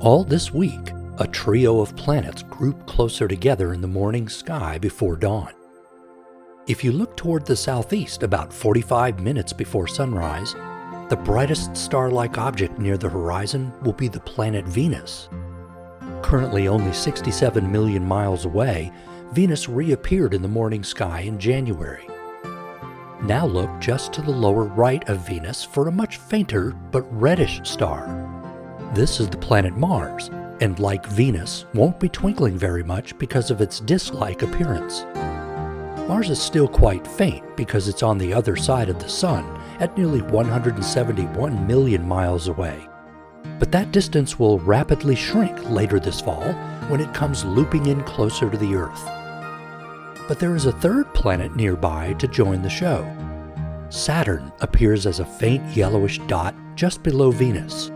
All this week, a trio of planets group closer together in the morning sky before dawn. If you look toward the southeast about 45 minutes before sunrise, the brightest star like object near the horizon will be the planet Venus. Currently only 67 million miles away, Venus reappeared in the morning sky in January. Now look just to the lower right of Venus for a much fainter but reddish star. This is the planet Mars, and like Venus, won't be twinkling very much because of its disk like appearance. Mars is still quite faint because it's on the other side of the Sun at nearly 171 million miles away. But that distance will rapidly shrink later this fall when it comes looping in closer to the Earth. But there is a third planet nearby to join the show. Saturn appears as a faint yellowish dot just below Venus.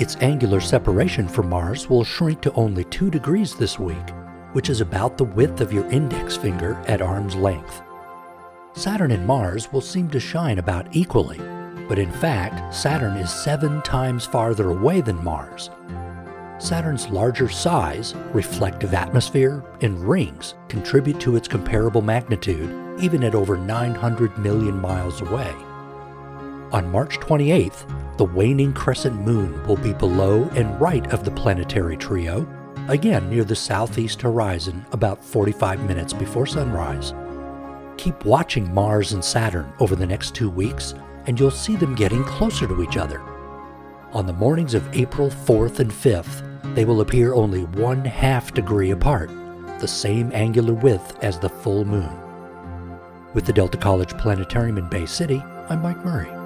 Its angular separation from Mars will shrink to only 2 degrees this week, which is about the width of your index finger at arm's length. Saturn and Mars will seem to shine about equally, but in fact, Saturn is seven times farther away than Mars. Saturn's larger size, reflective atmosphere, and rings contribute to its comparable magnitude, even at over 900 million miles away. On March 28th, the waning crescent moon will be below and right of the planetary trio, again near the southeast horizon about 45 minutes before sunrise. Keep watching Mars and Saturn over the next two weeks, and you'll see them getting closer to each other. On the mornings of April 4th and 5th, they will appear only one half degree apart, the same angular width as the full moon. With the Delta College Planetarium in Bay City, I'm Mike Murray.